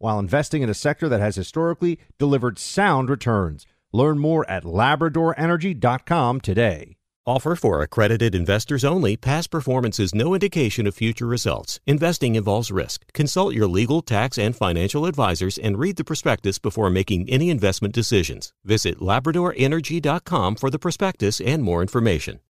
while investing in a sector that has historically delivered sound returns. Learn more at labradorenergy.com today. Offer for accredited investors only. Past performance is no indication of future results. Investing involves risk. Consult your legal, tax, and financial advisors and read the prospectus before making any investment decisions. Visit labradorenergy.com for the prospectus and more information.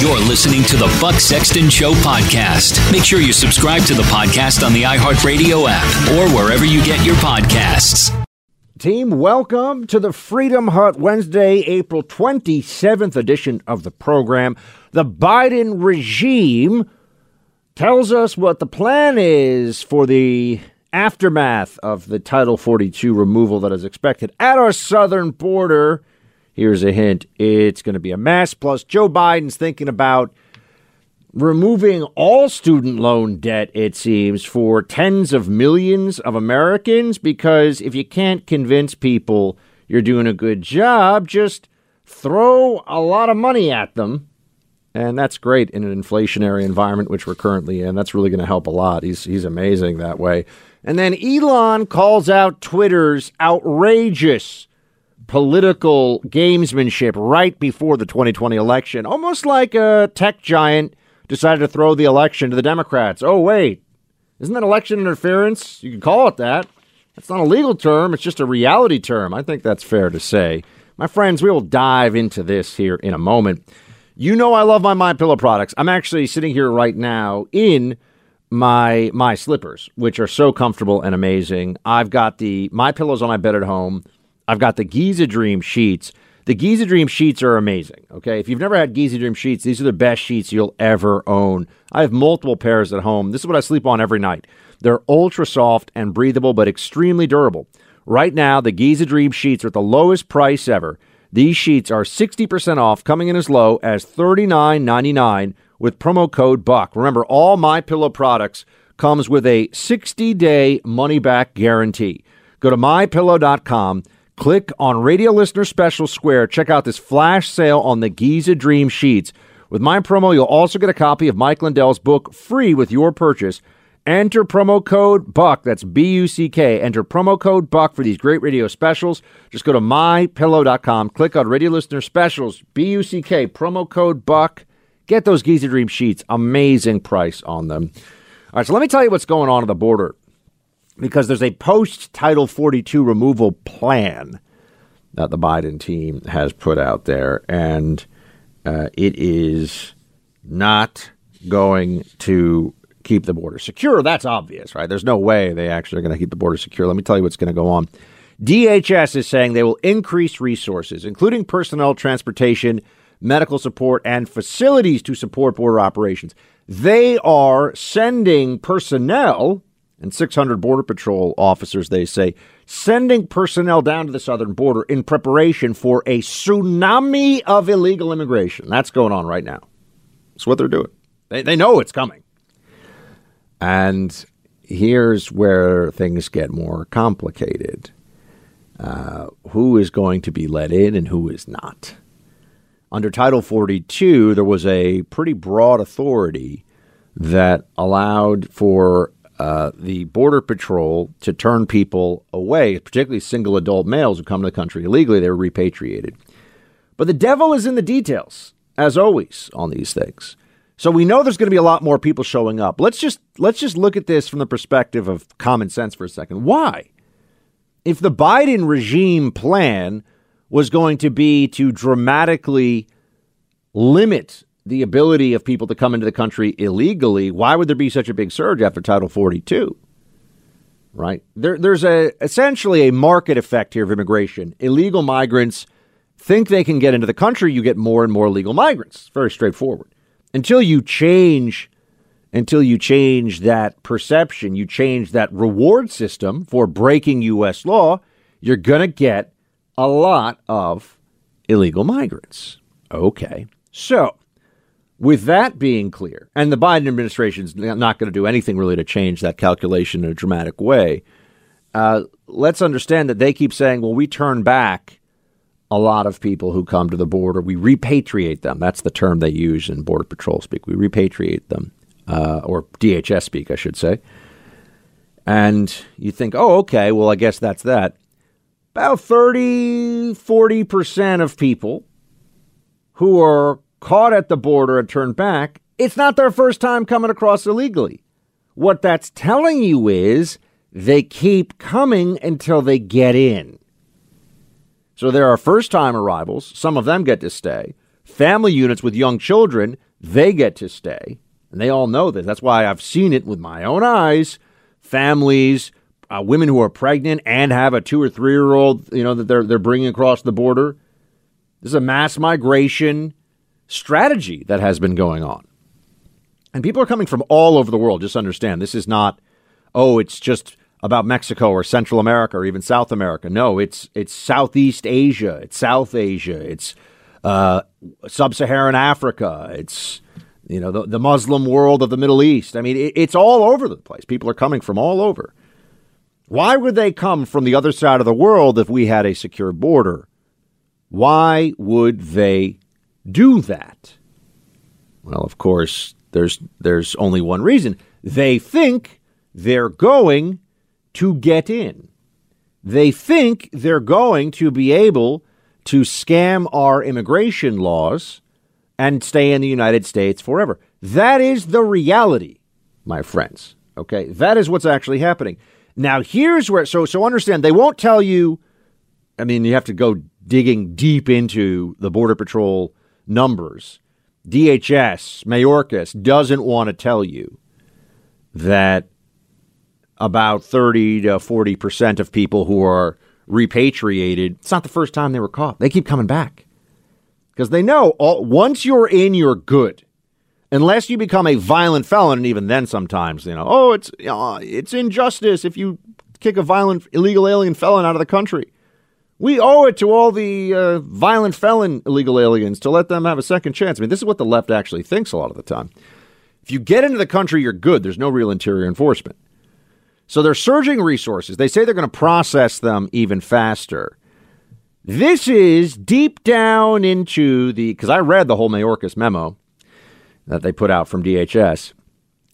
You're listening to the Buck Sexton Show podcast. Make sure you subscribe to the podcast on the iHeartRadio app or wherever you get your podcasts. Team, welcome to the Freedom Hut Wednesday, April 27th edition of the program. The Biden regime tells us what the plan is for the aftermath of the Title 42 removal that is expected at our southern border. Here's a hint it's going to be a mess. Plus, Joe Biden's thinking about removing all student loan debt, it seems, for tens of millions of Americans. Because if you can't convince people you're doing a good job, just throw a lot of money at them. And that's great in an inflationary environment, which we're currently in. That's really going to help a lot. He's, he's amazing that way. And then Elon calls out Twitter's outrageous political gamesmanship right before the 2020 election, almost like a tech giant decided to throw the election to the Democrats. Oh, wait, isn't that election interference? You can call it that. That's not a legal term, it's just a reality term. I think that's fair to say. My friends, we will dive into this here in a moment. You know I love my My Pillow products. I'm actually sitting here right now in my my slippers, which are so comfortable and amazing. I've got the My Pillows on my bed at home. I've got the Giza Dream sheets. The Giza Dream sheets are amazing. Okay. If you've never had Giza Dream sheets, these are the best sheets you'll ever own. I have multiple pairs at home. This is what I sleep on every night. They're ultra soft and breathable, but extremely durable. Right now, the Giza Dream sheets are at the lowest price ever. These sheets are 60% off, coming in as low as $39.99 with promo code BUCK. Remember, all my pillow products comes with a 60-day money-back guarantee. Go to mypillow.com Click on Radio Listener Special Square. Check out this flash sale on the Giza Dream Sheets. With my promo, you'll also get a copy of Mike Lindell's book free with your purchase. Enter promo code BUCK. That's B U C K. Enter promo code BUCK for these great radio specials. Just go to mypillow.com, click on radio listener specials, B U C K, promo code BUCK. Get those Giza Dream sheets. Amazing price on them. All right, so let me tell you what's going on at the border because there's a post Title 42 removal plan that the Biden team has put out there, and uh, it is not going to keep the border secure. That's obvious, right? There's no way they actually are going to keep the border secure. Let me tell you what's going to go on. DHS is saying they will increase resources, including personnel, transportation, medical support, and facilities to support border operations. They are sending personnel and 600 Border Patrol officers, they say, sending personnel down to the southern border in preparation for a tsunami of illegal immigration. That's going on right now. That's what they're doing. They, they know it's coming. And here's where things get more complicated uh, who is going to be let in and who is not? Under Title 42, there was a pretty broad authority that allowed for uh, the Border Patrol to turn people away, particularly single adult males who come to the country illegally. They were repatriated. But the devil is in the details, as always, on these things. So we know there's going to be a lot more people showing up. Let's just let's just look at this from the perspective of common sense for a second. Why? If the Biden regime plan was going to be to dramatically limit the ability of people to come into the country illegally, why would there be such a big surge after Title 42? Right? There, there's a essentially a market effect here of immigration. Illegal migrants think they can get into the country, you get more and more illegal migrants. It's Very straightforward until you change until you change that perception, you change that reward system for breaking US law, you're going to get a lot of illegal migrants. Okay. So, with that being clear, and the Biden administration is not going to do anything really to change that calculation in a dramatic way, uh, let's understand that they keep saying, well, we turn back a lot of people who come to the border. We repatriate them. That's the term they use in Border Patrol speak. We repatriate them, uh, or DHS speak, I should say. And you think, oh, okay, well, I guess that's that. About 30, 40% of people who are caught at the border and turned back, it's not their first time coming across illegally. What that's telling you is they keep coming until they get in. So there are first time arrivals. Some of them get to stay. Family units with young children, they get to stay. And they all know this. That's why I've seen it with my own eyes. Families, uh, women who are pregnant and have a two or three year old, you know, that they're, they're bringing across the border. This is a mass migration strategy that has been going on. And people are coming from all over the world. Just understand this is not, oh, it's just about Mexico or Central America or even South America. No, it's it's Southeast Asia, it's South Asia, it's uh, Sub-Saharan Africa, it's you know the, the Muslim world of the Middle East. I mean, it, it's all over the place. People are coming from all over. Why would they come from the other side of the world if we had a secure border? Why would they do that? Well, of course, there's there's only one reason. They think they're going to get in. They think they're going to be able to scam our immigration laws and stay in the United States forever. That is the reality, my friends. Okay? That is what's actually happening. Now, here's where so so understand they won't tell you I mean, you have to go digging deep into the border patrol numbers. DHS, Mayorkas doesn't want to tell you that about 30 to 40% of people who are repatriated, it's not the first time they were caught. They keep coming back because they know all, once you're in, you're good. Unless you become a violent felon, and even then, sometimes you know, oh, it's know, it's injustice if you kick a violent illegal alien felon out of the country. We owe it to all the uh, violent felon illegal aliens to let them have a second chance. I mean, this is what the left actually thinks a lot of the time. If you get into the country, you're good. There's no real interior enforcement. So they're surging resources. They say they're going to process them even faster. This is deep down into the because I read the whole Mayorkas memo that they put out from DHS.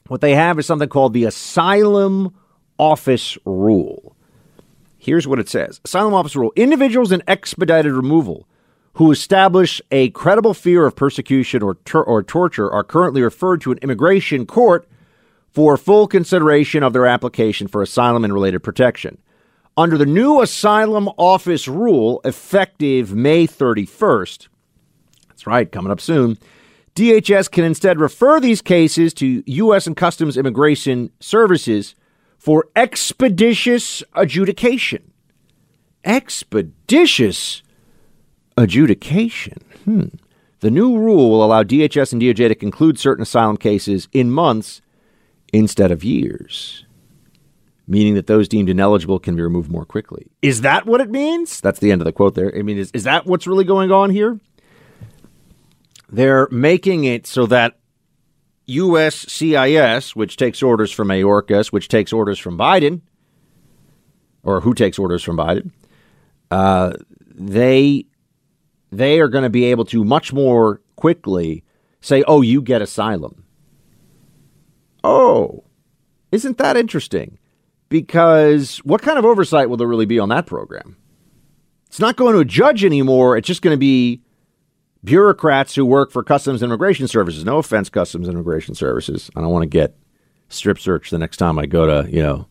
what they have is something called the Asylum Office Rule. Here's what it says Asylum Office Rule Individuals in expedited removal who establish a credible fear of persecution or, or torture are currently referred to an immigration court for full consideration of their application for asylum and related protection. Under the new Asylum Office Rule, effective May 31st, that's right, coming up soon, DHS can instead refer these cases to U.S. and Customs Immigration Services for expeditious adjudication. Expeditious adjudication. Hmm. The new rule will allow DHS and DOJ to conclude certain asylum cases in months instead of years, meaning that those deemed ineligible can be removed more quickly. Is that what it means? That's the end of the quote there. I mean, is, is that what's really going on here? They're making it so that USCIS, which takes orders from Mayorkas, which takes orders from Biden, or who takes orders from Biden, uh, they they are going to be able to much more quickly say, "Oh, you get asylum." Oh, isn't that interesting? Because what kind of oversight will there really be on that program? It's not going to a judge anymore. It's just going to be bureaucrats who work for Customs and Immigration Services. No offense, Customs and Immigration Services. I don't want to get strip searched the next time I go to, you know,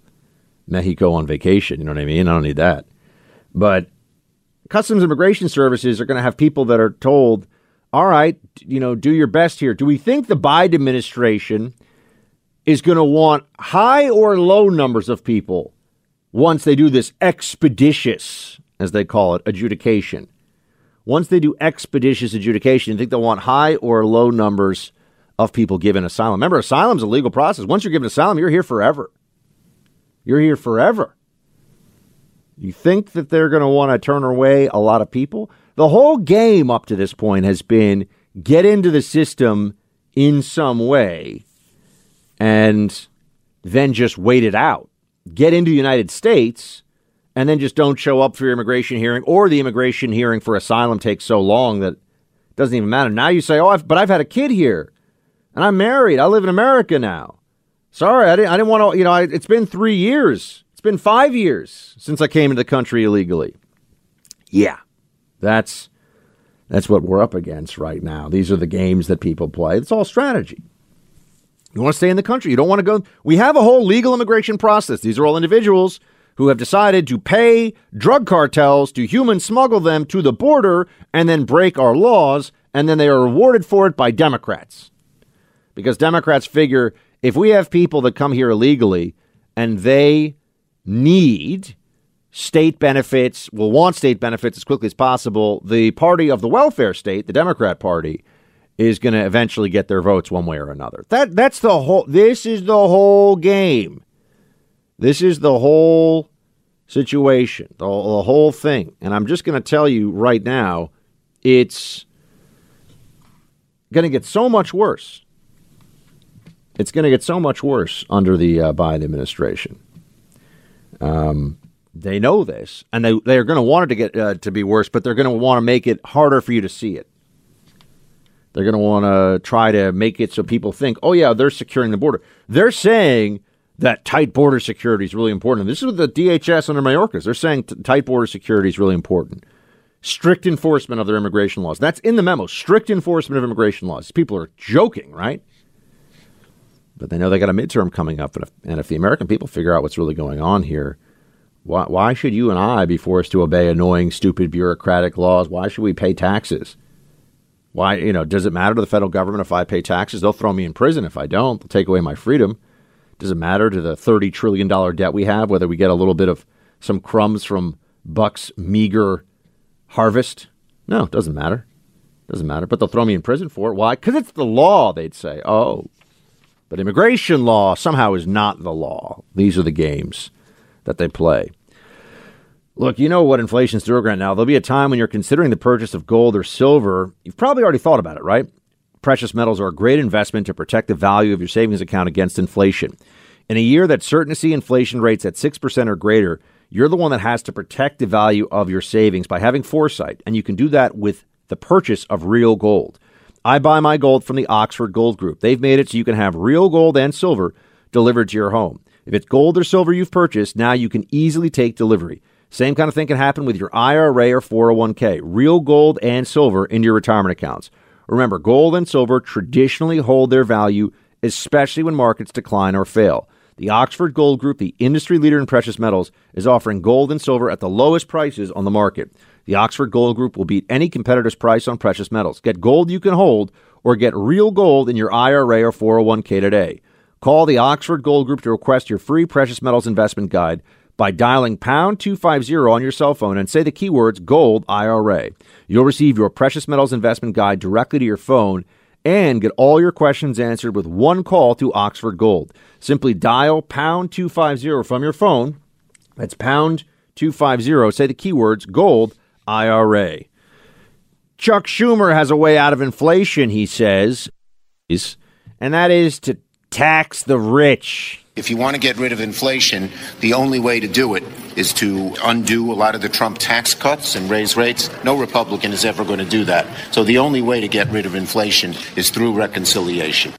Mexico on vacation. You know what I mean? I don't need that. But Customs Immigration Services are going to have people that are told, all right, you know, do your best here. Do we think the Biden administration is going to want high or low numbers of people once they do this expeditious, as they call it, adjudication? Once they do expeditious adjudication, you think they'll want high or low numbers of people given asylum. Remember, asylum's a legal process. Once you're given asylum, you're here forever. You're here forever. You think that they're going to want to turn away a lot of people? The whole game up to this point has been get into the system in some way and then just wait it out. Get into the United States and then just don't show up for your immigration hearing, or the immigration hearing for asylum takes so long that it doesn't even matter. Now you say, "Oh, I've, but I've had a kid here, and I'm married. I live in America now." Sorry, I didn't. I didn't want to. You know, I, it's been three years. It's been five years since I came into the country illegally. Yeah, that's that's what we're up against right now. These are the games that people play. It's all strategy. You want to stay in the country. You don't want to go. We have a whole legal immigration process. These are all individuals who have decided to pay drug cartels to human smuggle them to the border and then break our laws, and then they are rewarded for it by Democrats. Because Democrats figure if we have people that come here illegally and they need state benefits, will want state benefits as quickly as possible, the party of the welfare state, the Democrat Party, is going to eventually get their votes one way or another. That that's the whole this is the whole game. This is the whole situation, the, the whole thing. And I'm just going to tell you right now, it's going to get so much worse. It's going to get so much worse under the uh, Biden administration. Um, they know this, and they they're going to want it to get uh, to be worse, but they're going to want to make it harder for you to see it. They're going to want to try to make it so people think, oh yeah, they're securing the border. They're saying that tight border security is really important. This is what the DHS under Mayorkas. They're saying t- tight border security is really important. Strict enforcement of their immigration laws. That's in the memo. Strict enforcement of immigration laws. People are joking, right? But they know they got a midterm coming up, and if, and if the American people figure out what's really going on here, why, why should you and I be forced to obey annoying, stupid, bureaucratic laws? Why should we pay taxes? Why, you know, does it matter to the federal government if I pay taxes? They'll throw me in prison if I don't. They'll take away my freedom. Does it matter to the $30 trillion debt we have whether we get a little bit of some crumbs from Buck's meager harvest? No, it doesn't matter. Doesn't matter. But they'll throw me in prison for it. Why? Because it's the law, they'd say. Oh. But immigration law somehow is not the law. These are the games that they play. Look, you know what inflation's doing right now. There'll be a time when you're considering the purchase of gold or silver. You've probably already thought about it, right? Precious metals are a great investment to protect the value of your savings account against inflation. In a year that certain to see inflation rates at 6% or greater, you're the one that has to protect the value of your savings by having foresight, and you can do that with the purchase of real gold. I buy my gold from the Oxford Gold Group. They've made it so you can have real gold and silver delivered to your home. If it's gold or silver you've purchased, now you can easily take delivery. Same kind of thing can happen with your IRA or 401k. Real gold and silver in your retirement accounts. Remember, gold and silver traditionally hold their value, especially when markets decline or fail. The Oxford Gold Group, the industry leader in precious metals, is offering gold and silver at the lowest prices on the market. The Oxford Gold Group will beat any competitor's price on precious metals. Get gold you can hold or get real gold in your IRA or 401k today. Call the Oxford Gold Group to request your free precious metals investment guide by dialing pound 250 on your cell phone and say the keywords gold IRA. You'll receive your precious metals investment guide directly to your phone and get all your questions answered with one call to Oxford Gold. Simply dial pound 250 from your phone. That's pound 250. Say the keywords gold IRA. Chuck Schumer has a way out of inflation, he says, and that is to tax the rich. If you want to get rid of inflation, the only way to do it is to undo a lot of the Trump tax cuts and raise rates. No Republican is ever going to do that. So the only way to get rid of inflation is through reconciliation.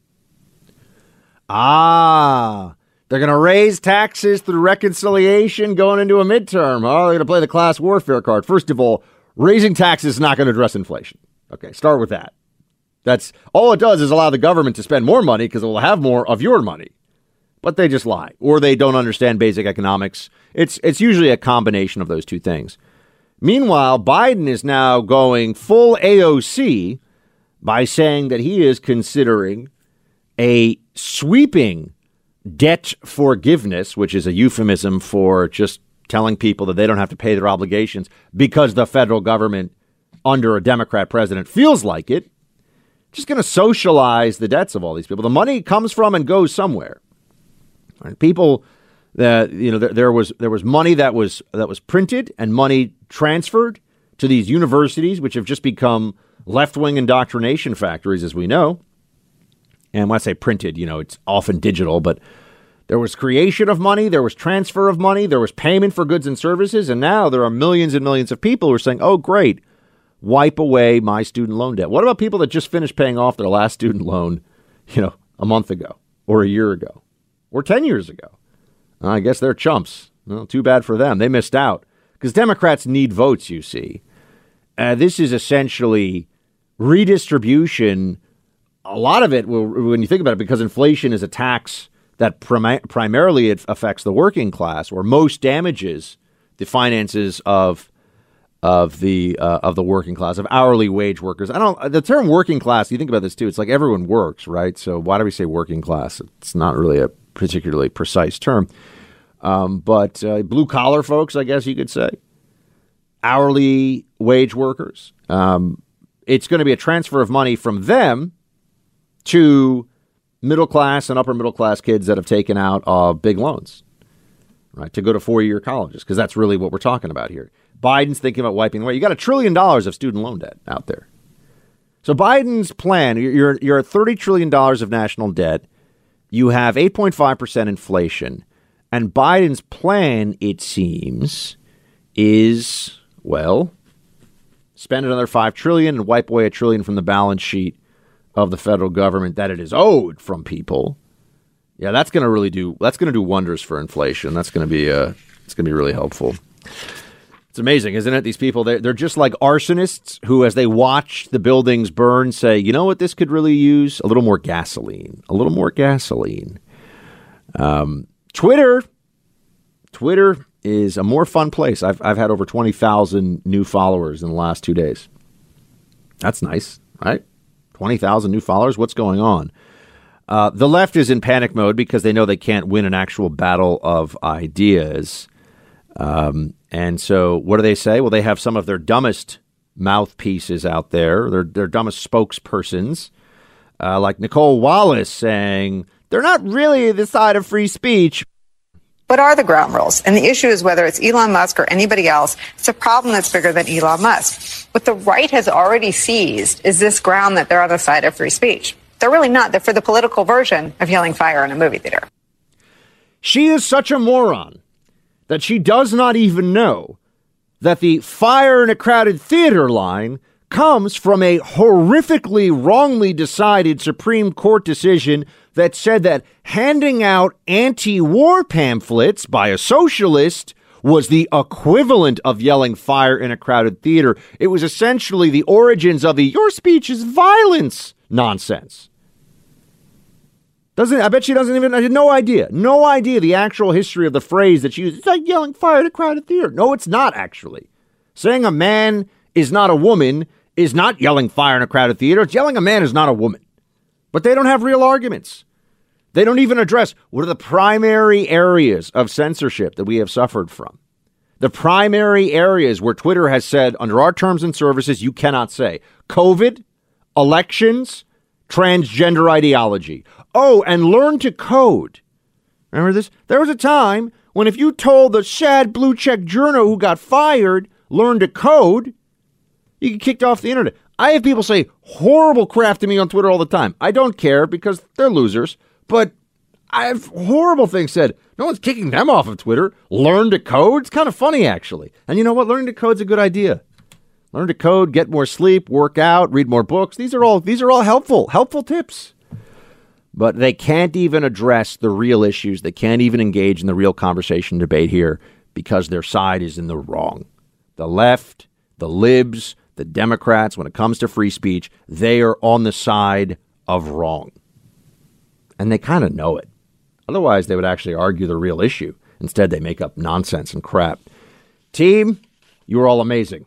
Ah, they're going to raise taxes through reconciliation going into a midterm. Oh, they're going to play the class warfare card. First of all, raising taxes is not going to address inflation. Okay, start with that. That's all it does is allow the government to spend more money because it will have more of your money. But they just lie or they don't understand basic economics. It's it's usually a combination of those two things. Meanwhile, Biden is now going full AOC by saying that he is considering a sweeping debt forgiveness, which is a euphemism for just telling people that they don't have to pay their obligations because the federal government under a Democrat president feels like it. Just going to socialize the debts of all these people. The money comes from and goes somewhere. Right? People that you know there, there was there was money that was that was printed and money transferred to these universities, which have just become left wing indoctrination factories, as we know. And when I say printed, you know, it's often digital, but there was creation of money, there was transfer of money, there was payment for goods and services, and now there are millions and millions of people who are saying, oh, great, wipe away my student loan debt. What about people that just finished paying off their last student loan, you know, a month ago or a year ago or 10 years ago? I guess they're chumps. Well, too bad for them. They missed out because Democrats need votes, you see. Uh, this is essentially redistribution. A lot of it, when you think about it, because inflation is a tax that prim- primarily it affects the working class, or most damages the finances of of the uh, of the working class of hourly wage workers. I don't the term working class. You think about this too. It's like everyone works, right? So why do we say working class? It's not really a particularly precise term. Um, but uh, blue collar folks, I guess you could say, hourly wage workers. Um, it's going to be a transfer of money from them to middle class and upper middle class kids that have taken out uh, big loans, right, to go to four year colleges, because that's really what we're talking about here. Biden's thinking about wiping away. You got a trillion dollars of student loan debt out there. So Biden's plan, you're you're at thirty trillion dollars of national debt. You have eight point five percent inflation, and Biden's plan, it seems, is well, spend another five trillion and wipe away a trillion from the balance sheet of the federal government that it is owed from people. Yeah, that's going to really do that's going to do wonders for inflation. That's going to be uh it's going to be really helpful. It's amazing, isn't it? These people, they're, they're just like arsonists who, as they watch the buildings burn, say, you know what this could really use? A little more gasoline. A little more gasoline. Um, Twitter. Twitter is a more fun place. I've, I've had over 20,000 new followers in the last two days. That's nice, right? 20,000 new followers. What's going on? Uh, the left is in panic mode because they know they can't win an actual battle of ideas. Um, and so, what do they say? Well, they have some of their dumbest mouthpieces out there, their, their dumbest spokespersons, uh, like Nicolle Wallace saying, they're not really the side of free speech. What are the ground rules? And the issue is whether it's Elon Musk or anybody else, it's a problem that's bigger than Elon Musk. What the right has already seized is this ground that they're on the side of free speech. They're really not. They're for the political version of yelling fire in a movie theater. She is such a moron that she does not even know that the fire in a crowded theater line comes from a horrifically wrongly decided Supreme Court decision that said that handing out anti war pamphlets by a socialist was the equivalent of yelling fire in a crowded theater. It was essentially the origins of the your speech is violence nonsense. Doesn't I bet she doesn't even had no idea. No idea the actual history of the phrase that she used. It's like yelling fire in a crowded theater. No, it's not actually. Saying a man is not a woman is not yelling fire in a crowded theater. It's yelling a man is not a woman. But they don't have real arguments. They don't even address what are the primary areas of censorship that we have suffered from. The primary areas where Twitter has said, under our terms and services, you cannot say COVID, elections, transgender ideology. Oh, and learn to code. Remember this? There was a time when if you told the sad blue check journo who got fired, learn to code, you get kicked off the internet. I have people say horrible crap to me on Twitter all the time. I don't care because they're losers, but I have horrible things said. No one's kicking them off of Twitter. Learn to code. It's kind of funny, actually. And you know what? Learning to code's a good idea. Learn to code, get more sleep, work out, read more books. These are all these are all helpful, helpful tips. But they can't even address the real issues. They can't even engage in the real conversation debate here because their side is in the wrong. The left, the libs, the Democrats, when it comes to free speech, they are on the side of wrong. And they kind of know it. Otherwise, they would actually argue the real issue. Instead, they make up nonsense and crap. Team, you are all amazing.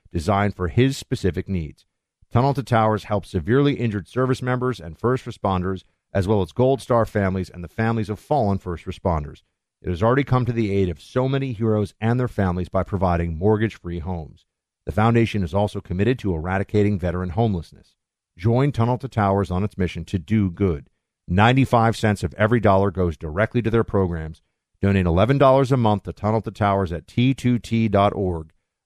designed for his specific needs. Tunnel to Towers helps severely injured service members and first responders, as well as Gold Star families and the families of fallen first responders. It has already come to the aid of so many heroes and their families by providing mortgage free homes. The foundation is also committed to eradicating veteran homelessness. Join Tunnel to Towers on its mission to do good. 95 cents of every dollar goes directly to their programs. Donate $11 a month to Tunnel to Towers at t2t.org.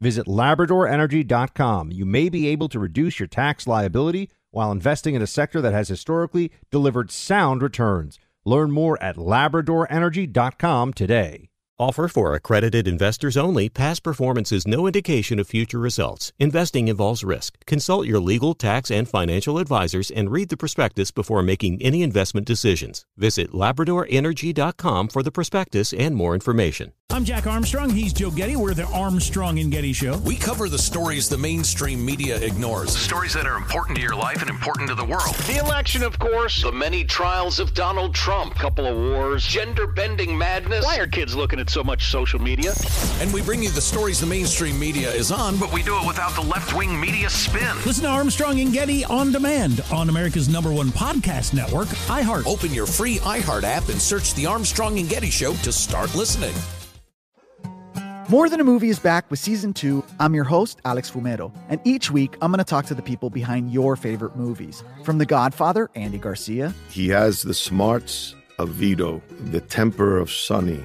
Visit LabradorEnergy.com. You may be able to reduce your tax liability while investing in a sector that has historically delivered sound returns. Learn more at LabradorEnergy.com today. Offer for accredited investors only. Past performance is no indication of future results. Investing involves risk. Consult your legal, tax, and financial advisors and read the prospectus before making any investment decisions. Visit LabradorEnergy.com for the prospectus and more information. I'm Jack Armstrong. He's Joe Getty. We're the Armstrong and Getty Show. We cover the stories the mainstream media ignores. Stories that are important to your life and important to the world. The election, of course. The many trials of Donald Trump. Couple of wars. Gender bending madness. Why are kids looking at so much social media? And we bring you the stories the mainstream media is on, But we do it without the left wing media spin. Listen to Armstrong and Getty on demand on America's number one podcast network, iHeart. Open your free iHeart app and search The Armstrong and Getty Show to start listening. More Than a Movie is back with season two. I'm your host, Alex Fumero, and each week I'm going to talk to the people behind your favorite movies. From The Godfather, Andy Garcia, He has the smarts of Vito, the temper of Sonny,